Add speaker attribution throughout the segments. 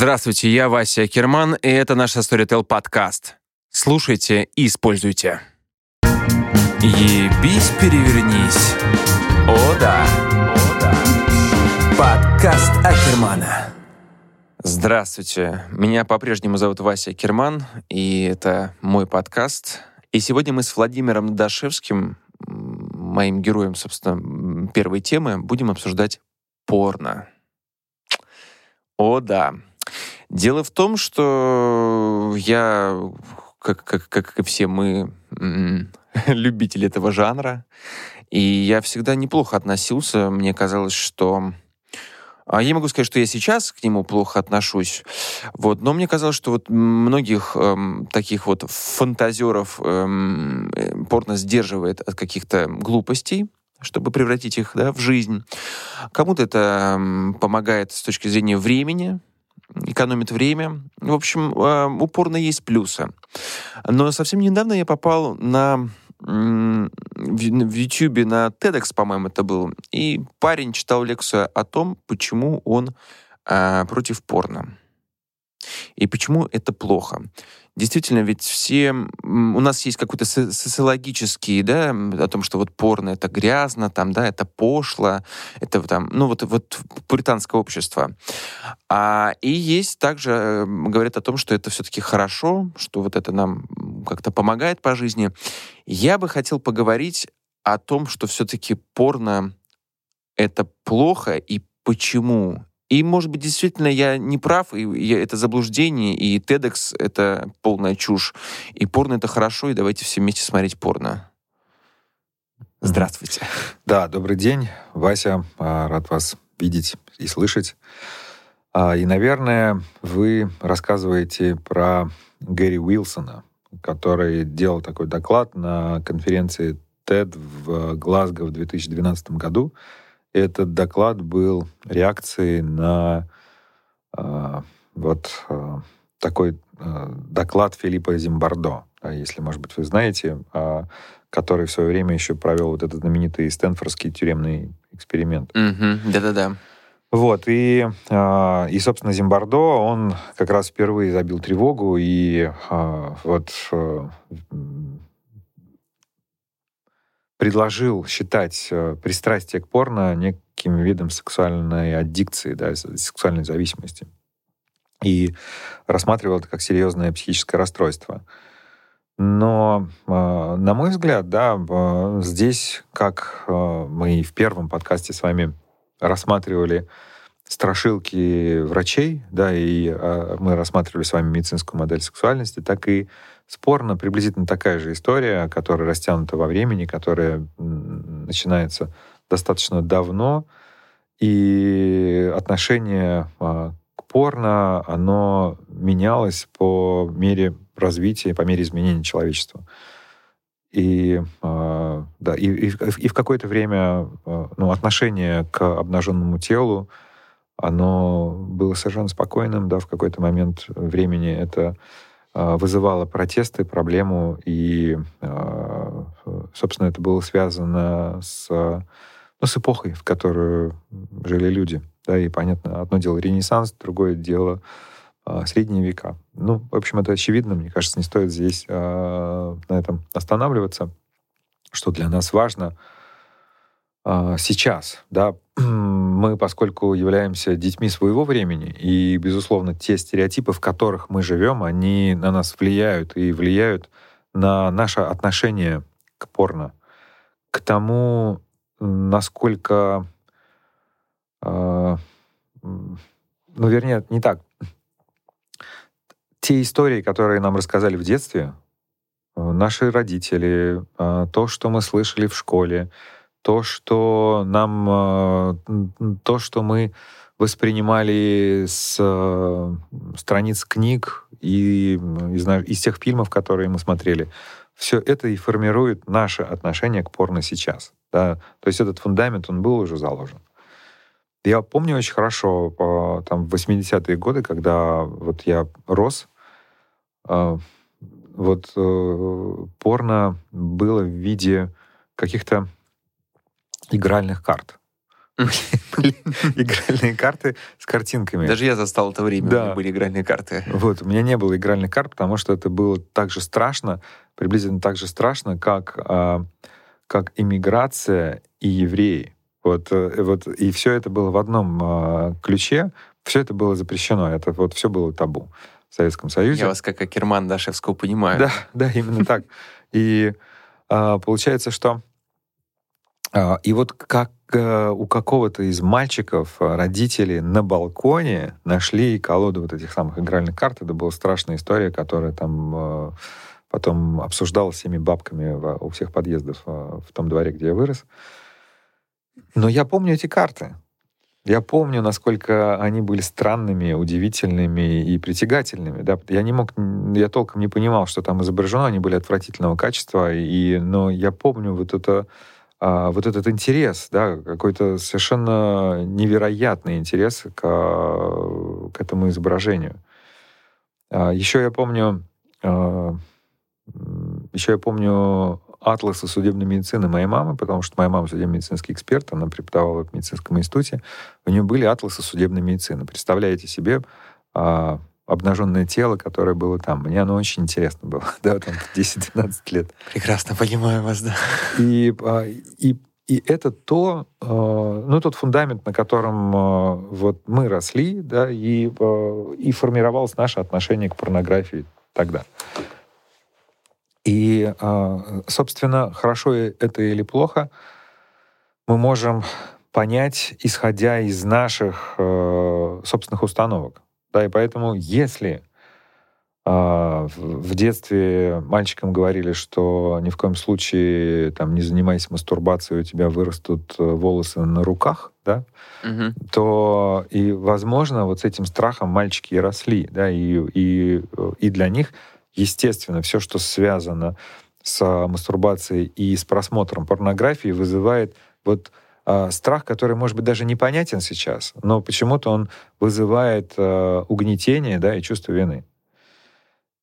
Speaker 1: Здравствуйте, я Вася Керман, и это наш Storytel подкаст. Слушайте и используйте. Ебись, перевернись. О да. О да. Подкаст Акермана. Здравствуйте, меня по-прежнему зовут Вася Керман, и это мой подкаст. И сегодня мы с Владимиром Дашевским, моим героем, собственно, первой темы, будем обсуждать порно. О, да. Дело в том, что я, как, как, как и все мы, любители этого жанра, и я всегда неплохо относился. Мне казалось, что а я могу сказать, что я сейчас к нему плохо отношусь, вот, но мне казалось, что вот многих эм, таких вот фантазеров эм, э, порно сдерживает от каких-то глупостей, чтобы превратить их да, в жизнь. Кому-то это помогает с точки зрения времени, экономит время. В общем, э, упорно есть плюсы. Но совсем недавно я попал на в Ютьюбе на TEDx, по-моему, это был, и парень читал лекцию о том, почему он а, против порно. И почему это плохо? Действительно, ведь все... У нас есть какой-то социологический, да, о том, что вот порно — это грязно, там, да, это пошло, это там, ну, вот, вот пуританское общество. А, и есть также, э, говорят о том, что это все-таки хорошо, что вот это нам как-то помогает по жизни. Я бы хотел поговорить о том, что все-таки порно — это плохо, и почему и, может быть, действительно я не прав, и я, это заблуждение, и TEDx — это полная чушь, и порно — это хорошо, и давайте все вместе смотреть порно. Здравствуйте.
Speaker 2: Да, добрый день, Вася. А, рад вас видеть и слышать. А, и, наверное, вы рассказываете про Гэри Уилсона, который делал такой доклад на конференции TED в Глазго в 2012 году, этот доклад был реакцией на э, вот э, такой э, доклад Филиппа Зимбардо, если, может быть, вы знаете, э, который в свое время еще провел вот этот знаменитый Стэнфордский тюремный эксперимент.
Speaker 1: Mm-hmm. Да-да-да.
Speaker 2: Вот, и, и, собственно, Зимбардо, он как раз впервые забил тревогу, и вот предложил считать э, пристрастие к порно неким видом сексуальной аддикции, да, сексуальной зависимости. И рассматривал это как серьезное психическое расстройство. Но, э, на мой взгляд, да, э, здесь, как мы в первом подкасте с вами рассматривали страшилки врачей, да, и мы рассматривали с вами медицинскую модель сексуальности, так и Спорно приблизительно такая же история, которая растянута во времени, которая начинается достаточно давно, и отношение а, к порно, оно менялось по мере развития, по мере изменения человечества. И, а, да, и, и, и в какое-то время а, ну, отношение к обнаженному телу, оно было совершенно спокойным, да, в какой-то момент времени это а, вызывало протесты, проблему, и, а, собственно, это было связано с, ну, с эпохой, в которую жили люди. Да, и, понятно, одно дело Ренессанс, другое дело а, Средние века. Ну, в общем, это очевидно, мне кажется, не стоит здесь на этом останавливаться. Что для нас важно сейчас, да, мы, поскольку являемся детьми своего времени, и, безусловно, те стереотипы, в которых мы живем, они на нас влияют и влияют на наше отношение к порно, к тому, насколько... Э, ну, вернее, не так. Те истории, которые нам рассказали в детстве, э, наши родители, э, то, что мы слышали в школе, то, что нам, э, то, что мы воспринимали с э, страниц книг и из, из тех фильмов, которые мы смотрели, все это и формирует наше отношение к порно сейчас. Да? То есть этот фундамент, он был уже заложен. Я помню очень хорошо, там, в 80-е годы, когда вот я рос, э, вот порно было в виде каких-то игральных карт. игральные карты с картинками.
Speaker 1: Даже я застал это время,
Speaker 2: Да.
Speaker 1: были игральные карты.
Speaker 2: Вот, у меня не было игральных карт, потому что это было так же страшно, приблизительно так же страшно, как, а, как иммиграция и евреи. Вот, э, вот, и все это было в одном а, ключе, все это было запрещено, это вот все было табу в Советском Союзе.
Speaker 1: Я вас как Акерман Дашевского понимаю.
Speaker 2: Да, да, именно так. И а, получается, что и вот как э, у какого-то из мальчиков а, родители на балконе нашли колоду вот этих самых игральных карт. Это была страшная история, которая там э, потом обсуждалась всеми бабками у всех подъездов э, в том дворе, где я вырос. Но я помню эти карты. Я помню, насколько они были странными, удивительными и притягательными. Да? Я не мог, я толком не понимал, что там изображено, они были отвратительного качества, и, но я помню вот это, а, вот этот интерес, да, какой-то совершенно невероятный интерес к, а, к этому изображению. А, Еще я помню, еще я помню атласы судебной медицины моей мамы, потому что моя мама судебно-медицинский эксперт, она преподавала в медицинском институте. У нее были атласы судебной медицины. Представляете себе обнаженное тело, которое было там. Мне оно очень интересно было, да, там 10-12 лет.
Speaker 1: Прекрасно понимаю вас, да.
Speaker 2: И, а, и, и это то, э, ну, тот фундамент, на котором э, вот мы росли, да, и, и формировалось наше отношение к порнографии тогда. И, собственно, хорошо это или плохо, мы можем понять, исходя из наших собственных установок. Да, и поэтому, если а, в детстве мальчикам говорили, что ни в коем случае там, не занимайся мастурбацией, у тебя вырастут э, волосы на руках, да,
Speaker 1: Мгм.
Speaker 2: то и, возможно, вот с этим страхом мальчики и росли, да, и, и, и для них, естественно, все, что связано с мастурбацией и с просмотром порнографии, вызывает вот страх, который, может быть, даже непонятен сейчас, но почему-то он вызывает а, угнетение, да, и чувство вины.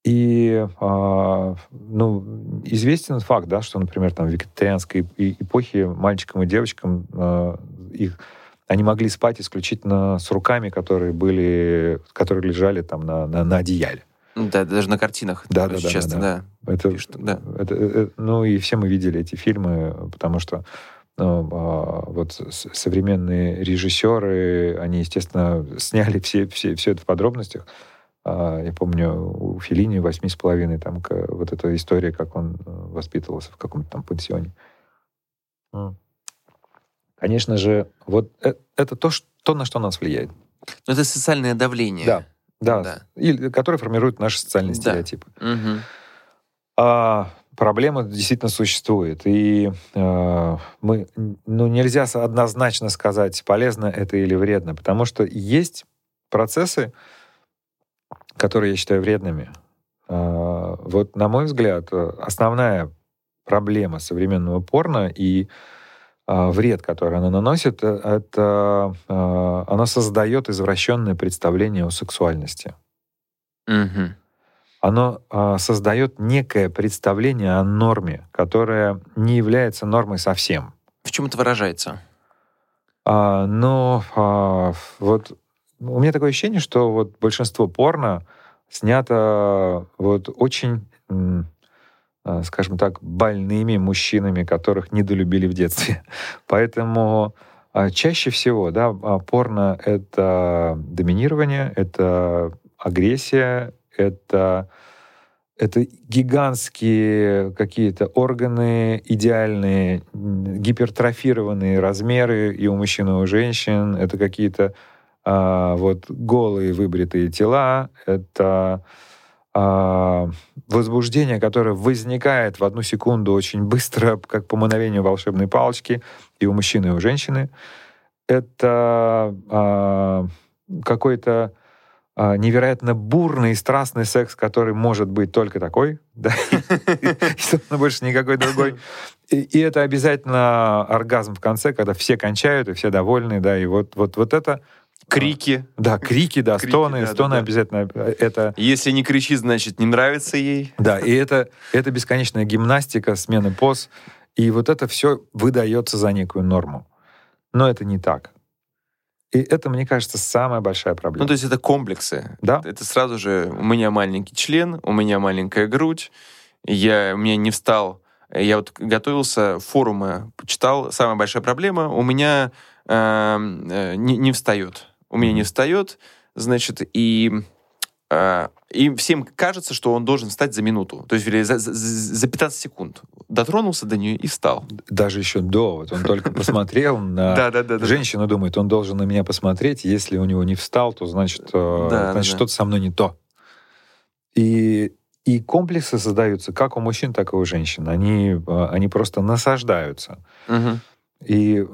Speaker 2: И а, ну, известен факт, да, что, например, там, в викторианской эпохе мальчикам и девочкам а, их, они могли спать исключительно с руками, которые были, которые лежали там на, на, на одеяле.
Speaker 1: Да, даже на картинах. это
Speaker 2: Да, да, да,
Speaker 1: часто,
Speaker 2: да,
Speaker 1: да.
Speaker 2: Это,
Speaker 1: Пишут, да.
Speaker 2: это- э, ну и все мы видели эти фильмы, потому что вот с- современные режиссеры, они, естественно, сняли все, все, все это в подробностях. А, Я помню, у Филини «Восьми с половиной», там вот эта история, как он э, воспитывался в каком-то там пансионе. М. Конечно же, вот э- это то, ш- то, на что нас влияет.
Speaker 1: Но это социальное давление.
Speaker 2: Да. Да,
Speaker 1: Да.
Speaker 2: и, которое формирует наши социальные
Speaker 1: Да.
Speaker 2: стереотипы.
Speaker 1: Мгм.
Speaker 2: А, проблема действительно существует. И э, мы, ну, нельзя однозначно сказать, полезно это или вредно, потому что есть процессы, которые я считаю вредными. А, вот, на мой взгляд, э, основная проблема современного порно и а, вред, который оно наносит, э, это э, оно создает извращенное представление о сексуальности
Speaker 1: Мгм.
Speaker 2: Оно а, создает некое представление о норме, которое не является нормой совсем.
Speaker 1: В чем это выражается?
Speaker 2: А, но а, вот у меня такое ощущение, что вот большинство порно снято вот очень, а, скажем так, больными мужчинами, которых недолюбили в детстве. Поэтому а, чаще всего, да, а, порно — это доминирование, это агрессия, это это гигантские какие-то органы, идеальные, гипертрофированные размеры и у мужчин, и у женщин. Это какие-то а, вот голые выбритые тела. Это а, возбуждение, которое возникает в одну секунду очень быстро, как по мановению волшебной палочки и у мужчины, и у женщины. Это а, какой-то невероятно бурный и страстный секс, который может быть только такой, да, и, собственно, больше никакой другой. И, это обязательно оргазм в конце, когда все кончают и все довольны, да, и вот, вот, вот это,
Speaker 1: Крики.
Speaker 2: да, крики, да,
Speaker 1: Крики,
Speaker 2: стоны,
Speaker 1: да, да,
Speaker 2: стоны
Speaker 1: да.
Speaker 2: обязательно, э, это,
Speaker 1: Если не кричит, значит, не нравится ей.
Speaker 2: да, и это, это бесконечная гимнастика, смены поз, и вот это все выдается за некую норму. но это не так. И это, мне кажется, самая большая проблема.
Speaker 1: Ну, то есть это комплексы.
Speaker 2: Да.
Speaker 1: Это сразу же у меня маленький член, у меня маленькая грудь, я, у меня не встал. Я вот готовился, форумы почитал. Самая большая проблема у меня э, э, не, не встает. У меня не встает, значит, и и всем кажется, что он должен встать за минуту, то есть или за, за, за 15 секунд. Дотронулся до нее и встал.
Speaker 2: Даже еще до, вот он только посмотрел на женщину, думает, он должен на меня посмотреть, если у него не встал, то значит, э, значит что-то со мной не то. И, и комплексы создаются как у мужчин, так и у женщин. Они, э, они просто насаждаются.
Speaker 1: Угу.
Speaker 2: И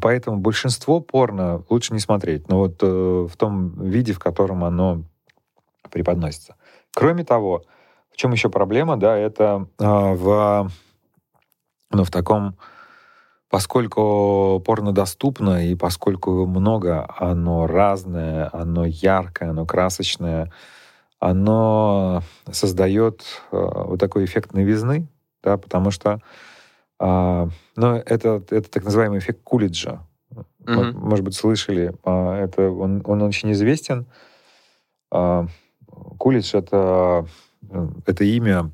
Speaker 2: поэтому большинство порно лучше не смотреть. Но вот э, в том виде, в котором оно преподносится. Кроме того, в чем еще проблема, да, это э, в, ну, в таком, поскольку порно доступно и поскольку его много, оно разное, оно яркое, оно красочное, оно создает э, вот такой эффект новизны, да, потому что э, ну, это, это так называемый эффект Кулиджа. Mm-hmm. Может быть, слышали. Это, он, он очень известен. Кулич — это, э, это имя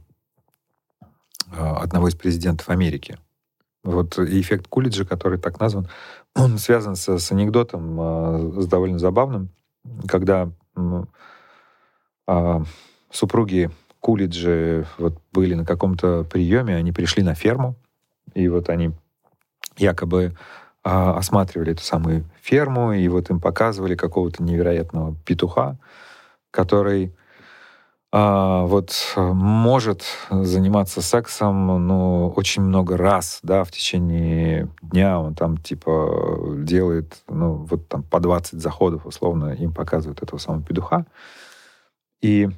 Speaker 2: э, одного из президентов Америки. Вот эффект Кулиджа, который так назван, он связан с, с анекдотом, э, с довольно забавным, когда а, супруги Кулиджи вот были на каком-то приеме, они пришли на ферму, и вот они якобы а, осматривали эту самую ферму, и вот им показывали какого-то невероятного петуха, который а, вот может заниматься сексом, ну, очень много раз, да, в течение дня он там, типа, делает, ну, вот там по 20 заходов, условно, им показывают этого самого петуха. И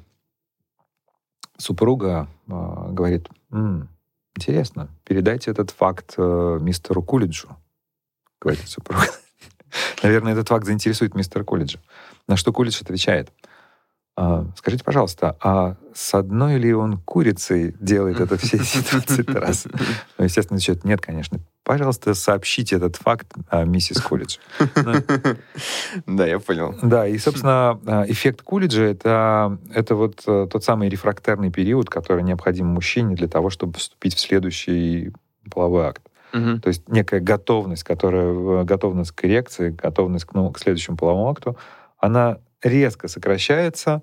Speaker 2: супруга а, говорит, М, интересно, передайте этот факт а, мистеру Кулиджу, говорит супруга. Наверное, этот факт заинтересует мистера Кулиджа. На что Кулидж отвечает — скажите, пожалуйста, а с одной ли он курицей делает это все эти 20 раз? Ну, естественно, отвечает, нет, конечно. Пожалуйста, сообщите этот факт а, миссис Кулидж.
Speaker 1: Да, я понял.
Speaker 2: Да, и, собственно, а, эффект Кулиджа это, это вот э, тот самый рефрактерный период, который необходим мужчине для того, чтобы вступить в следующий половой акт.
Speaker 1: Угу.
Speaker 2: То есть некая готовность, которая, готовность к коррекции, готовность к, ну, к следующему половому акту, она резко сокращается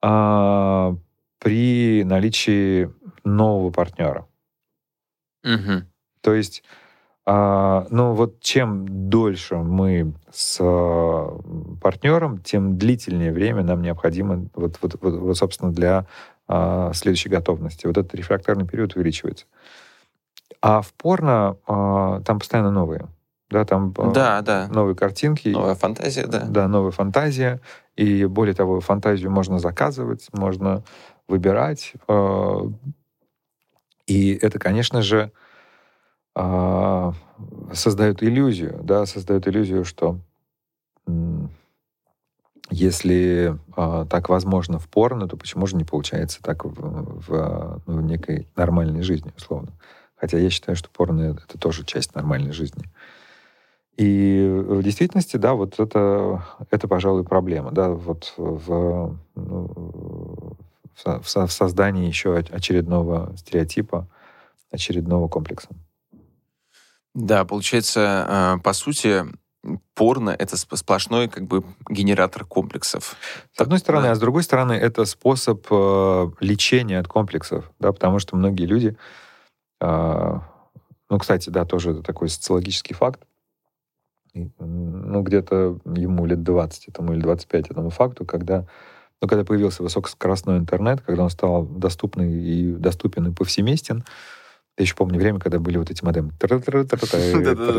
Speaker 2: а, при наличии нового партнера.
Speaker 1: Угу.
Speaker 2: То есть, а, ну вот чем дольше мы с а, партнером, тем длительнее время нам необходимо, вот, вот, вот, вот собственно, для а, следующей готовности. Вот этот рефракторный период увеличивается. А в порно а, там постоянно новые да, там
Speaker 1: э, да, да.
Speaker 2: новые картинки.
Speaker 1: Новая фантазия, да.
Speaker 2: Да, новая фантазия. И более того, фантазию можно заказывать, можно выбирать. Э, и это, конечно же, э, создает иллюзию, да, создает иллюзию, что если так возможно в порно, то почему же не получается так в, в, ну, в некой нормальной жизни, условно? Хотя я считаю, что порно — это тоже часть нормальной жизни. И в действительности, да, вот это, это пожалуй, проблема, да, вот в, ну, в, в создании еще очередного стереотипа, очередного комплекса.
Speaker 1: Да, получается, а, по сути, порно — это сплошной как бы генератор комплексов.
Speaker 2: С одной стороны, да. а с другой стороны, это способ э, лечения от комплексов, да, потому что многие люди, э, ну, кстати, да, тоже такой социологический факт, ну, где-то ему лет 20 этому или 25 этому факту, когда, ну, когда появился высокоскоростной интернет, когда он стал доступный и доступен и повсеместен, я еще помню время, когда были вот эти модемы.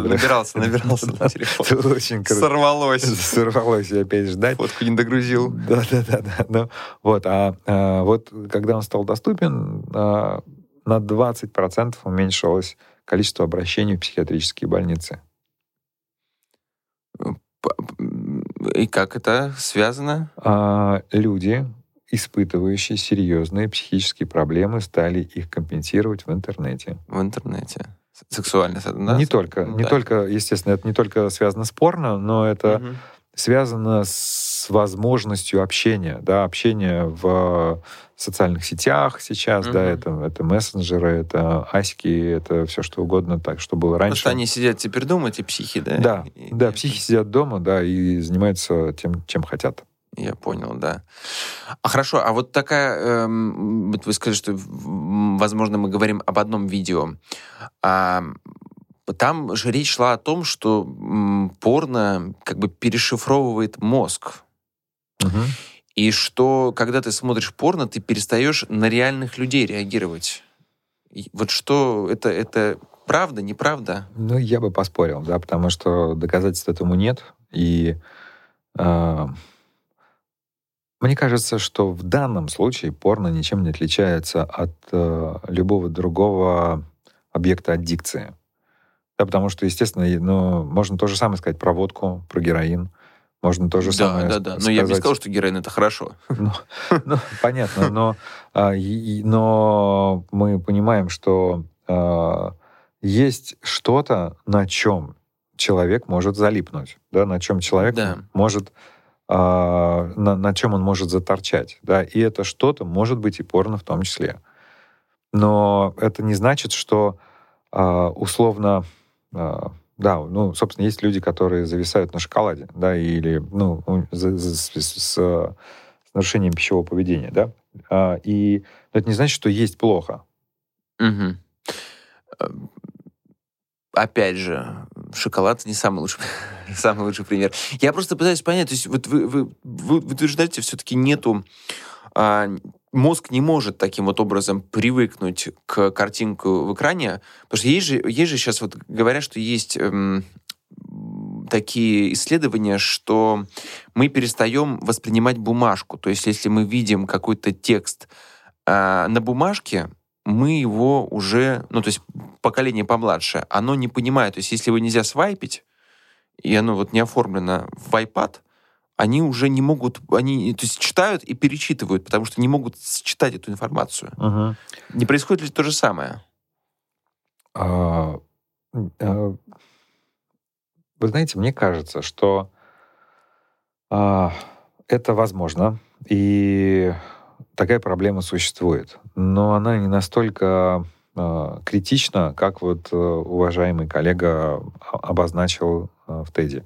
Speaker 1: Набирался, набирался на телефон.
Speaker 2: Очень круто.
Speaker 1: Сорвалось.
Speaker 2: Сорвалось, я опять ждать.
Speaker 1: Фотку не догрузил.
Speaker 2: Да-да-да. Ну, вот, а, а вот когда он стал доступен, а, на 20% уменьшилось количество обращений в психиатрические больницы.
Speaker 1: И как это связано?
Speaker 2: А, люди, испытывающие серьезные психические проблемы, стали их компенсировать в интернете.
Speaker 1: В интернете. сексуально.
Speaker 2: Да? Не только. Ну, не да. только, естественно, это не только связано с порно, но это угу. Связано с возможностью общения, да, общения в социальных сетях сейчас, угу. да, это, это мессенджеры, это аськи, это все что угодно, так, что было раньше. Потому
Speaker 1: что они сидят теперь дома, эти психи, да?
Speaker 2: Да, и, да, и... психи сидят дома, да, и занимаются тем, чем хотят.
Speaker 1: Я понял, да. А хорошо, а вот такая, эм, вот вы сказали, что, возможно, мы говорим об одном видео. А, там же речь шла о том, что порно как бы перешифровывает мозг. Угу. И что, когда ты смотришь порно, ты перестаешь на реальных людей реагировать. И вот что, это, это правда, неправда?
Speaker 2: Ну, я бы поспорил, да, потому что доказательств этому нет. И э, мне кажется, что в данном случае порно ничем не отличается от э, любого другого объекта аддикции. Да, потому что, естественно, ну, можно то же самое сказать про водку, про героин. Можно то же да, самое
Speaker 1: Да, да, да. Но я бы не сказал, что героин — это хорошо.
Speaker 2: Ну, ну понятно, но, а, но мы понимаем, что а, есть что-то, на чем человек может залипнуть, да, на чем человек да. может а, на, на чем он может заторчать. Да? И это что-то может быть и порно в том числе. Но это не значит, что а, условно... А, да, ну, собственно, есть люди, которые зависают на шоколаде, да, или, ну, с, с, с, с нарушением пищевого поведения, да. А, и это не значит, что есть плохо.
Speaker 1: Угу. Опять же, шоколад не самый лучший, самый лучший пример. Я просто пытаюсь понять, то есть вот вы, вы, вы, вы утверждаете, все-таки нету... А, мозг не может таким вот образом привыкнуть к картинку в экране, потому что есть же, есть же сейчас вот говорят, что есть эм, такие исследования, что мы перестаем воспринимать бумажку. То есть если мы видим какой-то текст э, на бумажке, мы его уже, ну, то есть поколение помладше, оно не понимает. То есть если его нельзя свайпить, и оно вот не оформлено в iPad, они уже не могут, они то есть читают и перечитывают, потому что не могут считать эту информацию. Угу. Не происходит ли то же самое? А,
Speaker 2: а, вы знаете, мне кажется, что а, это возможно, и такая проблема существует, но она не настолько критична, как вот э, уважаемый коллега обозначил э, в Теди.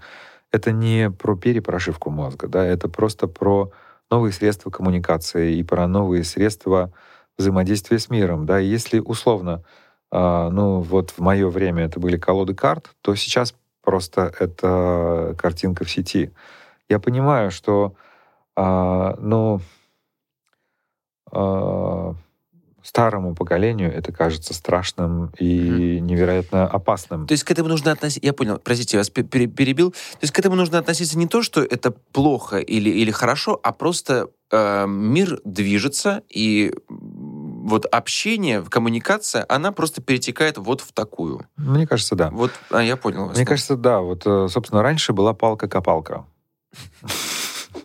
Speaker 2: Это не про перепрошивку мозга, да, это просто про новые средства коммуникации и про новые средства взаимодействия с миром, да. Если условно, э, ну вот в мое время это были колоды карт, то сейчас просто это картинка в сети. Я понимаю, что, э, ну э, старому поколению это кажется страшным и mm-hmm. невероятно опасным.
Speaker 1: То есть к этому нужно относиться... Я понял, простите, я вас перебил. То есть к этому нужно относиться не то, что это плохо или, или хорошо, а просто э, мир движется, и вот общение, коммуникация, она просто перетекает вот в такую.
Speaker 2: Мне кажется, да.
Speaker 1: Вот, а я понял
Speaker 2: вас. Мне кажется, да. Вот, э, собственно, раньше была палка-копалка.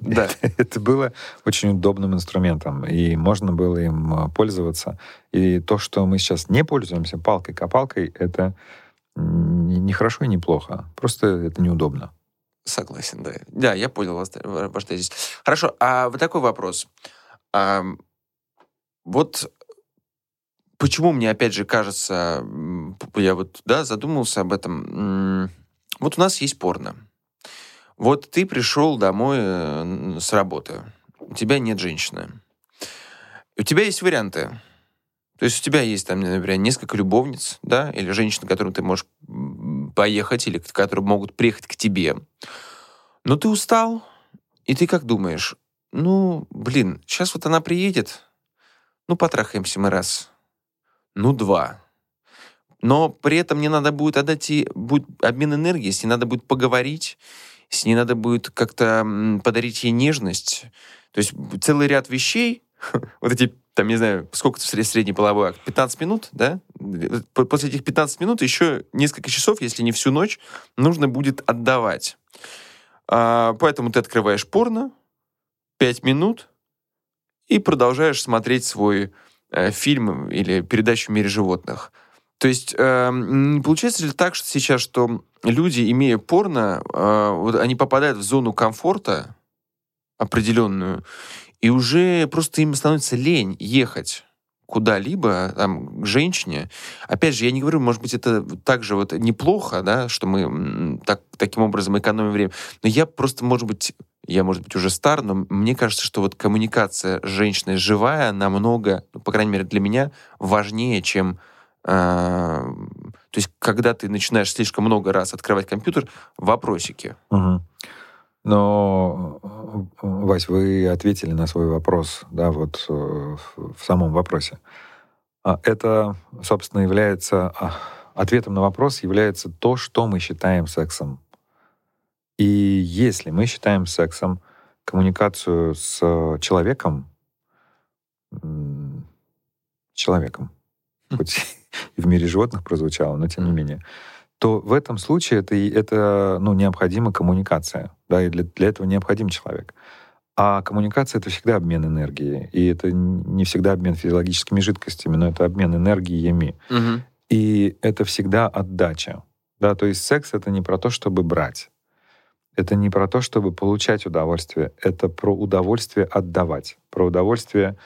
Speaker 2: Да. Это было очень удобным инструментом, и можно было им а, пользоваться. И то, что мы сейчас не пользуемся палкой-копалкой, это не хорошо и не плохо. Просто это неудобно.
Speaker 1: Согласен, да. Да, я понял вас, ваш тезис. Хорошо, а вот такой вопрос. А, вот почему мне, опять же, кажется, я вот, да, задумался об этом. Вот у нас есть порно. Вот ты пришел домой э, с работы, у тебя нет женщины. У тебя есть варианты. То есть у тебя есть там, например, несколько любовниц, да, или женщин, к которым ты можешь поехать, или которые могут приехать к тебе. Но ты устал, и ты как думаешь, ну, блин, сейчас вот она приедет, ну, потрахаемся мы раз, ну, два. Но при этом мне надо будет отдать и будет обмен энергии, с ней надо будет поговорить, с ней надо будет как-то подарить ей нежность. То есть целый ряд вещей, вот эти, там, не знаю, сколько средний половой акт, 15 минут, да? После этих 15 минут еще несколько часов, если не всю ночь, нужно будет отдавать. А, поэтому ты открываешь порно, 5 минут, и продолжаешь смотреть свой э, фильм или передачу «Мире животных». То есть э, получается ли так, что сейчас, что люди, имея порно, э, вот они попадают в зону комфорта определенную, и уже просто им становится лень ехать куда-либо, там, к женщине. Опять же, я не говорю, может быть, это также вот неплохо, да, что мы так, таким образом экономим время, но я просто, может быть, я, может быть, уже стар, но мне кажется, что вот коммуникация с женщиной живая намного, ну, по крайней мере, для меня, важнее, чем... Э, то есть, когда ты начинаешь слишком много раз открывать компьютер, вопросики.
Speaker 2: Угу. Но, э, Вась, вы ответили на свой вопрос, да, вот э, в самом вопросе. А это, собственно, является а, ответом на вопрос является то, что мы считаем сексом. И если мы считаем сексом коммуникацию с человеком, человеком, хм. хоть в мире животных прозвучало, но тем не менее, то в этом случае это, это ну, необходима коммуникация. Да, и для, для этого необходим человек. А коммуникация — это всегда обмен энергией. И это не всегда обмен физиологическими жидкостями, но это обмен энергиями. Угу. И это всегда отдача. Да, то есть секс — это не про то, чтобы брать. Это не про то, чтобы получать удовольствие. Это про удовольствие отдавать. Про удовольствие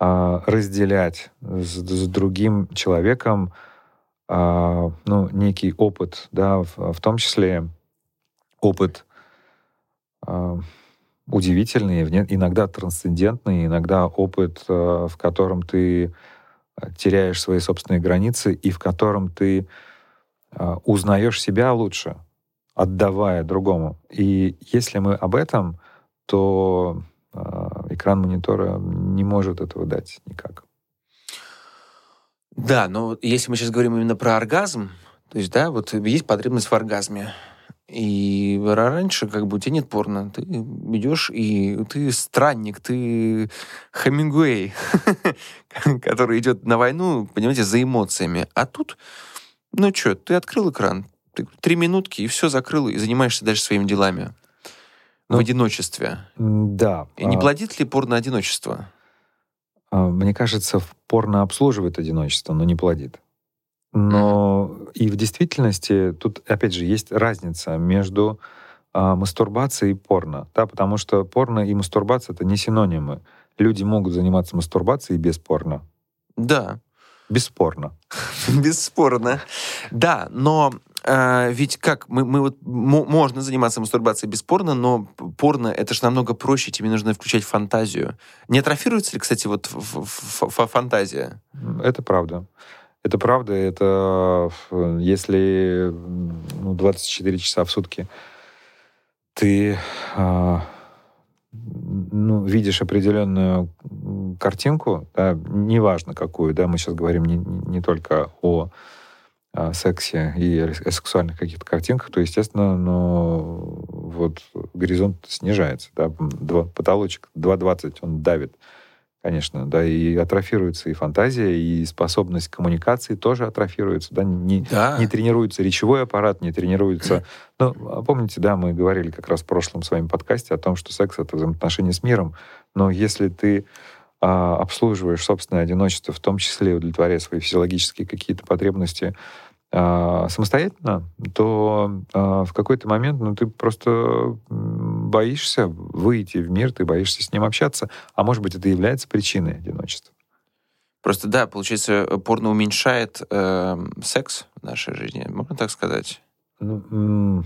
Speaker 2: разделять с, с другим человеком а, ну, некий опыт, да, в, в том числе опыт а, удивительный, иногда трансцендентный, иногда опыт, а, в котором ты теряешь свои собственные границы и в котором ты узнаешь себя лучше, отдавая другому. И если мы об этом, то экран монитора не может этого дать никак.
Speaker 1: Да, но если мы сейчас говорим именно про оргазм, то есть, да, вот есть потребность в оргазме. И раньше как бы у тебя нет порно. Ты идешь, и ты странник, ты Хемингуэй, который идет на войну, понимаете, за эмоциями. А тут, ну что, ты открыл экран, три минутки, и все закрыл, и занимаешься дальше своими делами. Ну, в одиночестве.
Speaker 2: Да.
Speaker 1: И не а плодит ли порно одиночество?
Speaker 2: А, мне кажется, порно обслуживает одиночество, но не плодит. Но и в действительности тут, опять же, есть разница между а, мастурбацией и порно, да, потому что порно и мастурбация — это не синонимы. Люди могут заниматься мастурбацией без порно.
Speaker 1: Да.
Speaker 2: Бесспорно.
Speaker 1: Бесспорно. Да, но а, ведь как, мы, мы вот можно заниматься мастурбацией бесспорно, но порно это же намного проще, тебе нужно включать фантазию. Не атрофируется ли, кстати, вот фантазия?
Speaker 2: Это правда. Это правда, это если ну, 24 часа в сутки ты а, ну, видишь определенную картинку, да, неважно какую, да, мы сейчас говорим не, не только о о сексе и о сексуальных каких-то картинках, то, естественно, но вот горизонт снижается, да, два, потолочек 2.20, он давит, конечно, да, и атрофируется и фантазия, и способность коммуникации тоже атрофируется, да, не, да. не тренируется речевой аппарат, не тренируется... Ну, а помните, да, мы говорили как раз в прошлом своем подкасте о том, что секс — это взаимоотношения с миром, но если ты а, обслуживаешь собственное одиночество, в том числе удовлетворяя свои физиологические какие-то потребности а, самостоятельно, то а, в какой-то момент ну, ты просто боишься выйти в мир, ты боишься с ним общаться, а может быть это является причиной одиночества.
Speaker 1: Просто да, получается, порно уменьшает э, секс в нашей жизни, можно так сказать? Ну,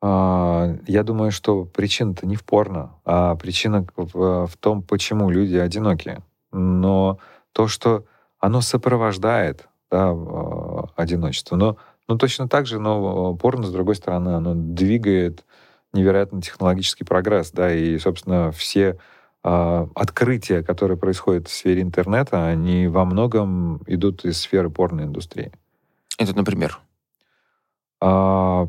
Speaker 2: я думаю, что причина-то не в порно, а причина в, том, почему люди одиноки. Но то, что оно сопровождает да, а, одиночество. Но, но точно так же, но порно, с другой стороны, оно двигает невероятный технологический прогресс, да, и, собственно, все э, открытия, которые происходят в сфере интернета, они во многом идут из сферы порноиндустрии.
Speaker 1: Это, например?
Speaker 2: А,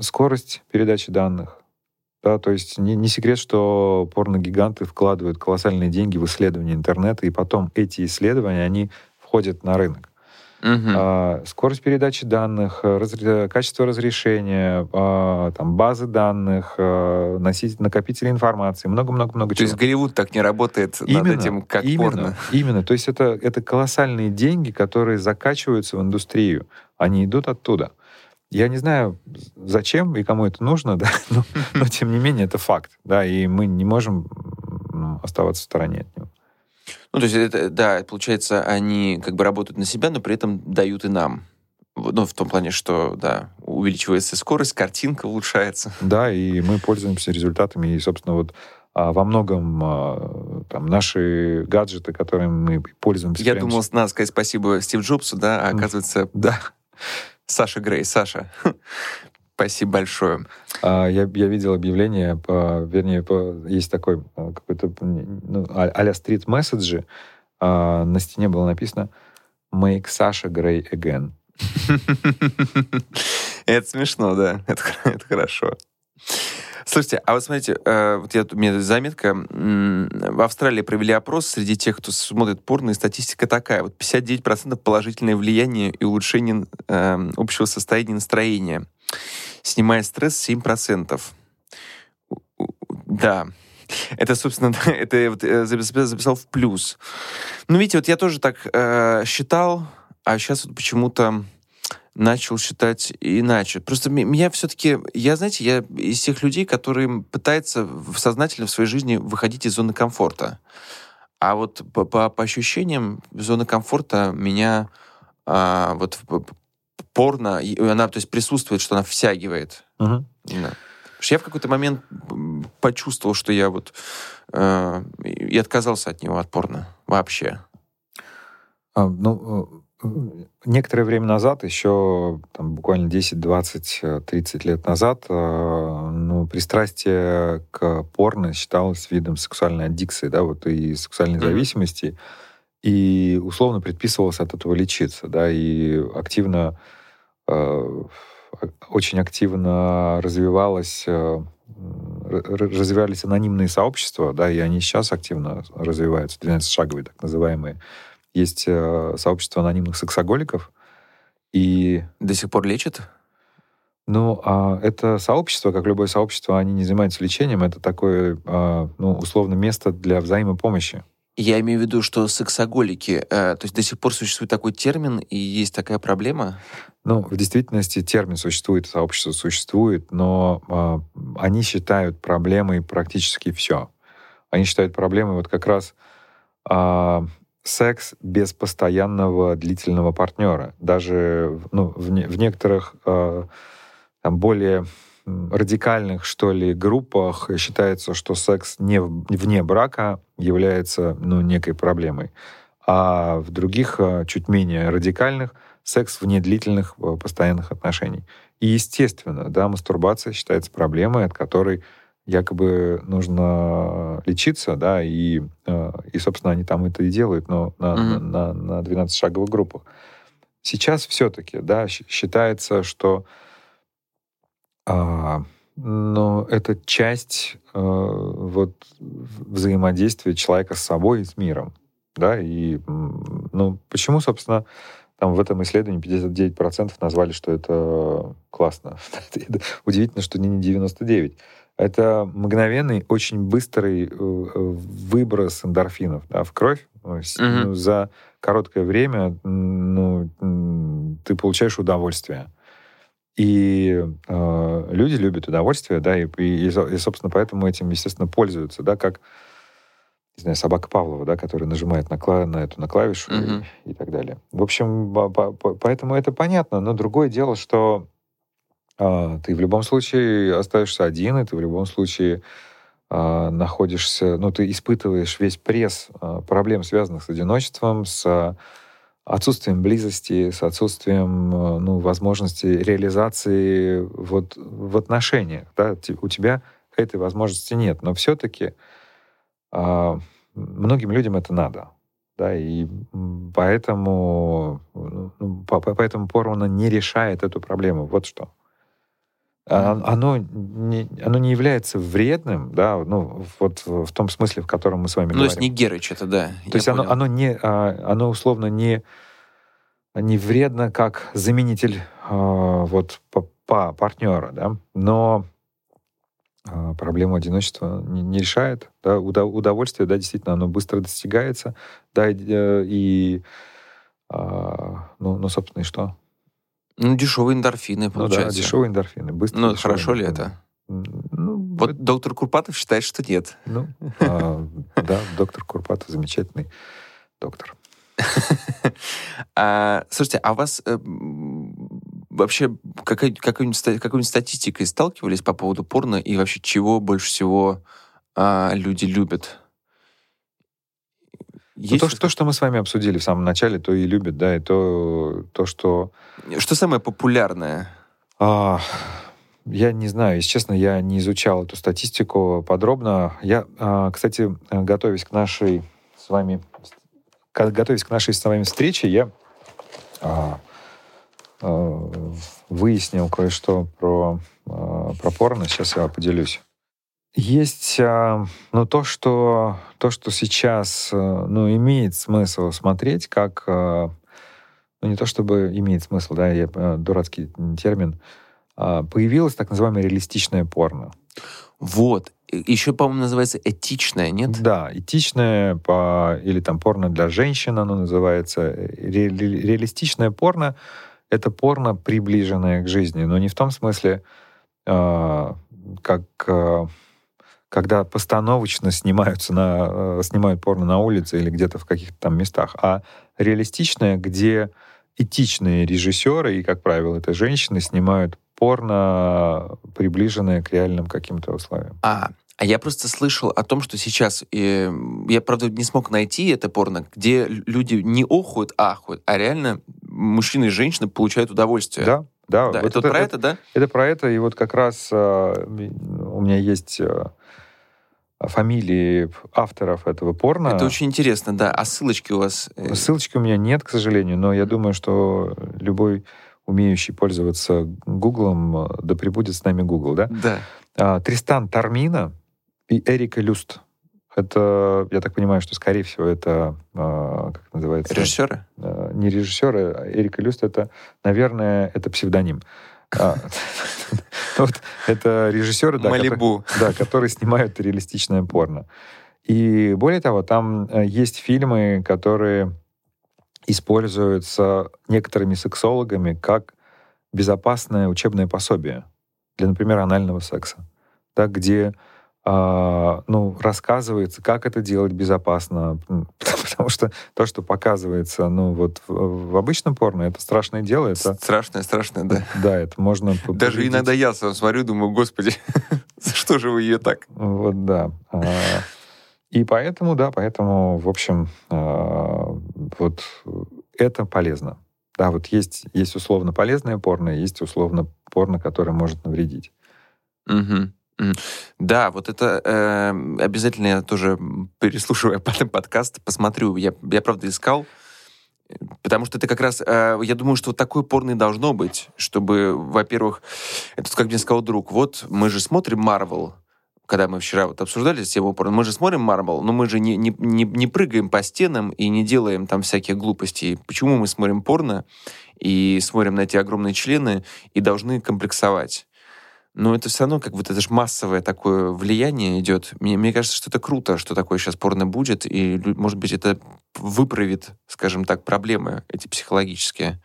Speaker 2: скорость передачи данных. Да, то есть не, не секрет, что порногиганты вкладывают колоссальные деньги в исследование интернета, и потом эти исследования, они входят на рынок. угу. скорость передачи данных, разре... качество разрешения, там, базы данных, носитель, накопители информации, много-много-много
Speaker 1: чего. То есть Голливуд так не работает именно, над этим, как
Speaker 2: именно,
Speaker 1: порно?
Speaker 2: Именно. То есть это, это колоссальные деньги, которые закачиваются в индустрию. Они идут оттуда. Я не знаю, зачем и кому это нужно, да, но, но тем не менее это факт, да, и мы не можем ну, оставаться в стороне от него.
Speaker 1: Ну, то есть, это, да, получается, они как бы работают на себя, но при этом дают и нам. Ну, в том плане, что, да, увеличивается скорость, картинка улучшается.
Speaker 2: Да, и мы пользуемся результатами, и, собственно, вот а, во многом а, там наши гаджеты, которыми мы пользуемся.
Speaker 1: Я думал, надо сказать спасибо Стив Джобсу, да, а оказывается, да, Саша Грей. Саша, Спасибо большое.
Speaker 2: А, я, я видел объявление, по, вернее, по, есть такой а, какой-то ну, а, а-ля стрит-месседжи. А, на стене было написано «Make Sasha Gray again».
Speaker 1: Это смешно, да. Это, это хорошо. Слушайте, а вот смотрите, э, вот я, у меня заметка. В Австралии провели опрос среди тех, кто смотрит порно, и статистика такая. Вот 59% положительное влияние и улучшение э, общего состояния настроения. Снимает стресс 7%. Да. Это, собственно, это я вот э, записал в плюс. Ну, видите, вот я тоже так э, считал, а сейчас вот почему-то начал считать иначе. Просто меня все-таки... Я, знаете, я из тех людей, которые пытаются сознательно в своей жизни выходить из зоны комфорта. А вот по, по, по ощущениям зона комфорта меня а, вот порно, она то есть присутствует, что она втягивает.
Speaker 2: Uh-huh.
Speaker 1: Да. Я в какой-то момент почувствовал, что я вот э, и отказался от него, от порно вообще.
Speaker 2: А, ну, Некоторое время назад, еще там, буквально 10, 20, 30 лет назад, э, ну, пристрастие к порно считалось видом сексуальной аддикции, да, вот и сексуальной mm-hmm. зависимости, и условно предписывалось от этого лечиться, да, и активно, э, очень активно развивалось э, развивались анонимные сообщества, да, и они сейчас активно развиваются, 12-шаговые так называемые, есть э, сообщество анонимных сексоголиков, и...
Speaker 1: До сих пор лечат?
Speaker 2: Ну, а это сообщество, как любое сообщество, они не занимаются лечением, это такое, а, ну, условно, место для взаимопомощи.
Speaker 1: Я имею в виду, что сексоголики, э, то есть до сих пор существует такой термин и есть такая проблема?
Speaker 2: Ну, в действительности термин существует, сообщество существует, но э, они считают проблемой практически все. Они считают проблемой вот как раз э, секс без постоянного длительного партнера. Даже ну, в, не, в некоторых э, там, более радикальных, что ли, группах считается, что секс не вне брака является ну, некой проблемой. А в других, э, чуть менее радикальных, секс вне длительных э, постоянных отношений. И, естественно, да, мастурбация считается проблемой, от которой якобы нужно лечиться, да, и, э, и собственно, они там это и делают, но на, mm-hmm. на, на 12-шаговых группах. Сейчас все-таки, да, считается, что а, но это часть а, вот взаимодействия человека с собой и с миром, да, и, ну, почему, собственно, там в этом исследовании 59% назвали, что это классно. Удивительно, что не 99%. Это мгновенный, очень быстрый э, выброс эндорфинов да, в кровь. Mm-hmm. Ну, за короткое время ну, ты получаешь удовольствие. И э, люди любят удовольствие, да, и, и, и, собственно, поэтому этим, естественно, пользуются, да, как, не знаю, собака Павлова, да, которая нажимает на, кла- на эту, на клавишу mm-hmm. и, и так далее. В общем, по- по- поэтому это понятно, но другое дело, что а, ты в любом случае остаешься один, и ты в любом случае а, находишься, ну, ты испытываешь весь пресс а, проблем, связанных с одиночеством, с отсутствием близости, с отсутствием ну, возможности реализации вот в отношениях. Да? У тебя этой возможности нет, но все-таки а, многим людям это надо. Да, и поэтому, ну, поэтому порно не решает эту проблему. Вот что. А, оно не, оно не является вредным, да, ну, вот в том смысле, в котором мы с вами ну, говорим.
Speaker 1: Ну, то есть не Герыч это, да.
Speaker 2: То есть оно, оно, не, а, оно условно не не вредно как заменитель э, вот по, по партнера, да, но проблему одиночества не, не решает. Да, удовольствие, да, действительно, оно быстро достигается, да, и, и э, ну, ну, собственно, и что?
Speaker 1: Ну, дешевые эндорфины, получается. Ну да,
Speaker 2: дешевые эндорфины. Быстро
Speaker 1: ну, хорошо ли это? Ну, вот это... доктор Курпатов считает, что нет.
Speaker 2: Ну, а, да, доктор Курпатов замечательный доктор.
Speaker 1: а, слушайте, а у вас э, вообще какой-нибудь, какой-нибудь статистикой сталкивались по поводу порно и вообще чего больше всего а, люди любят?
Speaker 2: Ну, то, что, то, что мы с вами обсудили в самом начале, то и любят, да, и то, то что...
Speaker 1: Что самое популярное?
Speaker 2: А, я не знаю, если честно, я не изучал эту статистику подробно. Я, а, кстати, готовясь к нашей с вами, готовясь к нашей с вами встрече, я а, а, выяснил кое-что про, про порно. Сейчас я поделюсь. Есть ну, то, что, то, что сейчас ну, имеет смысл смотреть, как... Ну, не то чтобы имеет смысл, да, я, дурацкий термин, а, появилось так называемое реалистичное порно.
Speaker 1: Вот. Еще, по-моему, называется этичное, нет?
Speaker 2: Да, этичное по... или там порно для женщин оно называется. Ре... Реалистичное порно — это порно, приближенное к жизни, но не в том смысле, э, как э, когда постановочно снимаются на, э, снимают порно на улице или где-то в каких-то там местах, а реалистичное, где этичные режиссеры, и, как правило, это женщины, снимают порно, приближенное к реальным каким-то условиям.
Speaker 1: А, а я просто слышал о том, что сейчас, э, я, правда, не смог найти это порно, где люди не охуют, а ахуют, а реально мужчины и женщины получают удовольствие.
Speaker 2: Да, да.
Speaker 1: да вот это, это про это, да?
Speaker 2: Это про это, и вот как раз э, у меня есть э, фамилии авторов этого порно.
Speaker 1: Это очень интересно, да. А ссылочки у вас?
Speaker 2: Э, ссылочки у меня нет, к сожалению, но я думаю, что любой умеющий пользоваться Гуглом, э, да прибудет с нами Google, да?
Speaker 1: Да.
Speaker 2: А, Тристан Тармина и Эрика Люст. Это, я так понимаю, что, скорее всего, это, а, как называется?
Speaker 1: Режиссеры?
Speaker 2: А, не режиссеры, а Эрика Люст, это, наверное, это псевдоним. А, вот это режиссеры, да,
Speaker 1: Малибу.
Speaker 2: да, которые снимают реалистичное порно. И более того, там э, есть фильмы, которые используется некоторыми сексологами как безопасное учебное пособие для, например, анального секса, да, где ну, рассказывается, как это делать безопасно, потому что то, что показывается, ну, вот в, в обычном порно, это страшное дело. Это,
Speaker 1: страшное, страшное, да.
Speaker 2: Да, это можно...
Speaker 1: Даже победить. иногда я сам смотрю, думаю, господи, за что же вы ее так?
Speaker 2: Вот, да. А, и поэтому, да, поэтому, в общем, а, вот это полезно. Да, вот есть, есть условно полезное порно, есть условно порно, которое может навредить.
Speaker 1: Угу. Да, вот это э, обязательно я тоже переслушивая потом подкаст, посмотрю. Я, я правда искал, потому что это как раз, э, я думаю, что вот такое порно и должно быть, чтобы, во-первых, это как мне сказал друг, вот мы же смотрим Марвел, когда мы вчера вот обсуждали тему порно, мы же смотрим Марвел, но мы же не, не, не, не прыгаем по стенам и не делаем там всяких глупостей. Почему мы смотрим порно и смотрим на эти огромные члены и должны комплексовать? Но это все равно как вот это же массовое такое влияние идет. Мне, мне кажется, что это круто, что такое сейчас порно будет, и, может быть, это выправит, скажем так, проблемы эти психологические.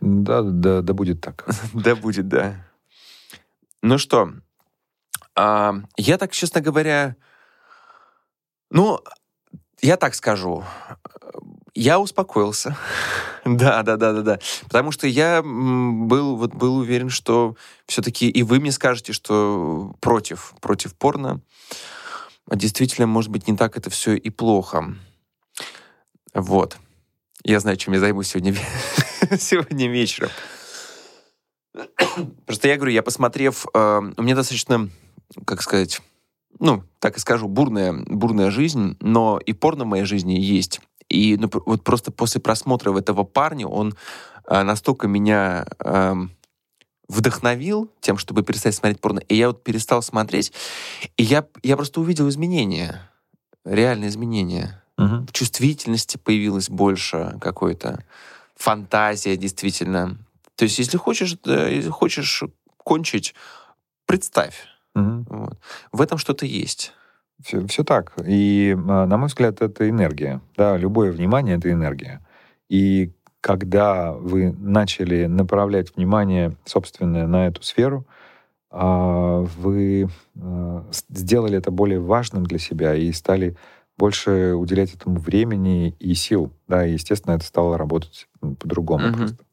Speaker 2: Да, да, да будет так.
Speaker 1: Да будет, да. Ну что, а, я так, честно говоря, ну, я так скажу, я успокоился. да, да, да, да, да. Потому что я был, вот, был уверен, что все-таки и вы мне скажете, что против, против порно. А действительно, может быть, не так это все и плохо. Вот. Я знаю, чем я займусь сегодня, сегодня вечером. Просто я говорю, я посмотрев, э, у меня достаточно как сказать, ну, так и скажу, бурная, бурная жизнь, но и порно в моей жизни есть. И ну, вот просто после просмотра этого парня он э, настолько меня э, вдохновил тем, чтобы перестать смотреть порно. И я вот перестал смотреть, и я, я просто увидел изменения, реальные изменения. Угу. Чувствительности появилось больше какой-то. фантазия, действительно. То есть, если хочешь, да, если хочешь кончить, представь.
Speaker 2: Мгм.
Speaker 1: Вот. В этом что-то есть.
Speaker 2: Все, все так. И, а, на мой взгляд, это энергия. Да, любое внимание — это энергия. И когда вы начали направлять внимание собственное на эту сферу, а, вы а, сделали это более важным для себя и стали больше уделять этому времени и сил. Да, и, естественно, это стало работать м, по-другому
Speaker 1: Мгм.
Speaker 2: просто.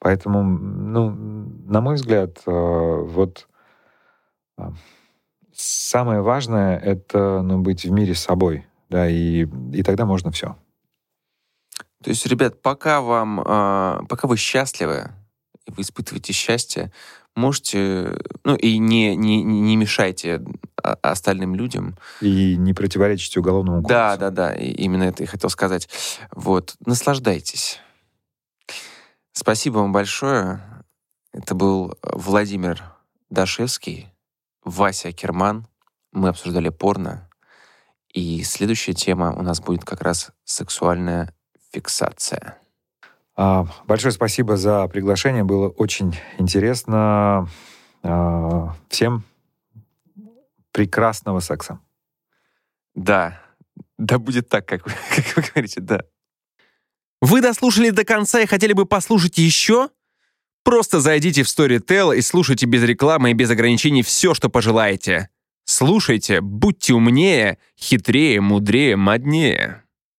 Speaker 2: Поэтому, ну, на мой взгляд, вот самое важное — это ну, быть в мире с собой. Да, и, и тогда можно все.
Speaker 1: То есть, ребят, пока вам, а, пока вы счастливы, вы испытываете счастье, можете, ну и не, не, не мешайте а- остальным людям.
Speaker 2: И не противоречите уголовному кодексу.
Speaker 1: Да, да, да, и именно это я хотел сказать. Вот, наслаждайтесь. Спасибо вам большое. Это был Владимир Дашевский, Вася Керман. Мы обсуждали порно. И следующая тема у нас будет как раз сексуальная фиксация.
Speaker 2: А, Большое спасибо за приглашение. Было очень интересно. А, Всем прекрасного секса.
Speaker 1: Да, да будет так, как вы, как вы говорите, да. Вы дослушали до конца и хотели бы послушать еще? Просто зайдите в Storytel и слушайте без рекламы и без ограничений все, что пожелаете. Слушайте, будьте умнее, хитрее, мудрее, моднее.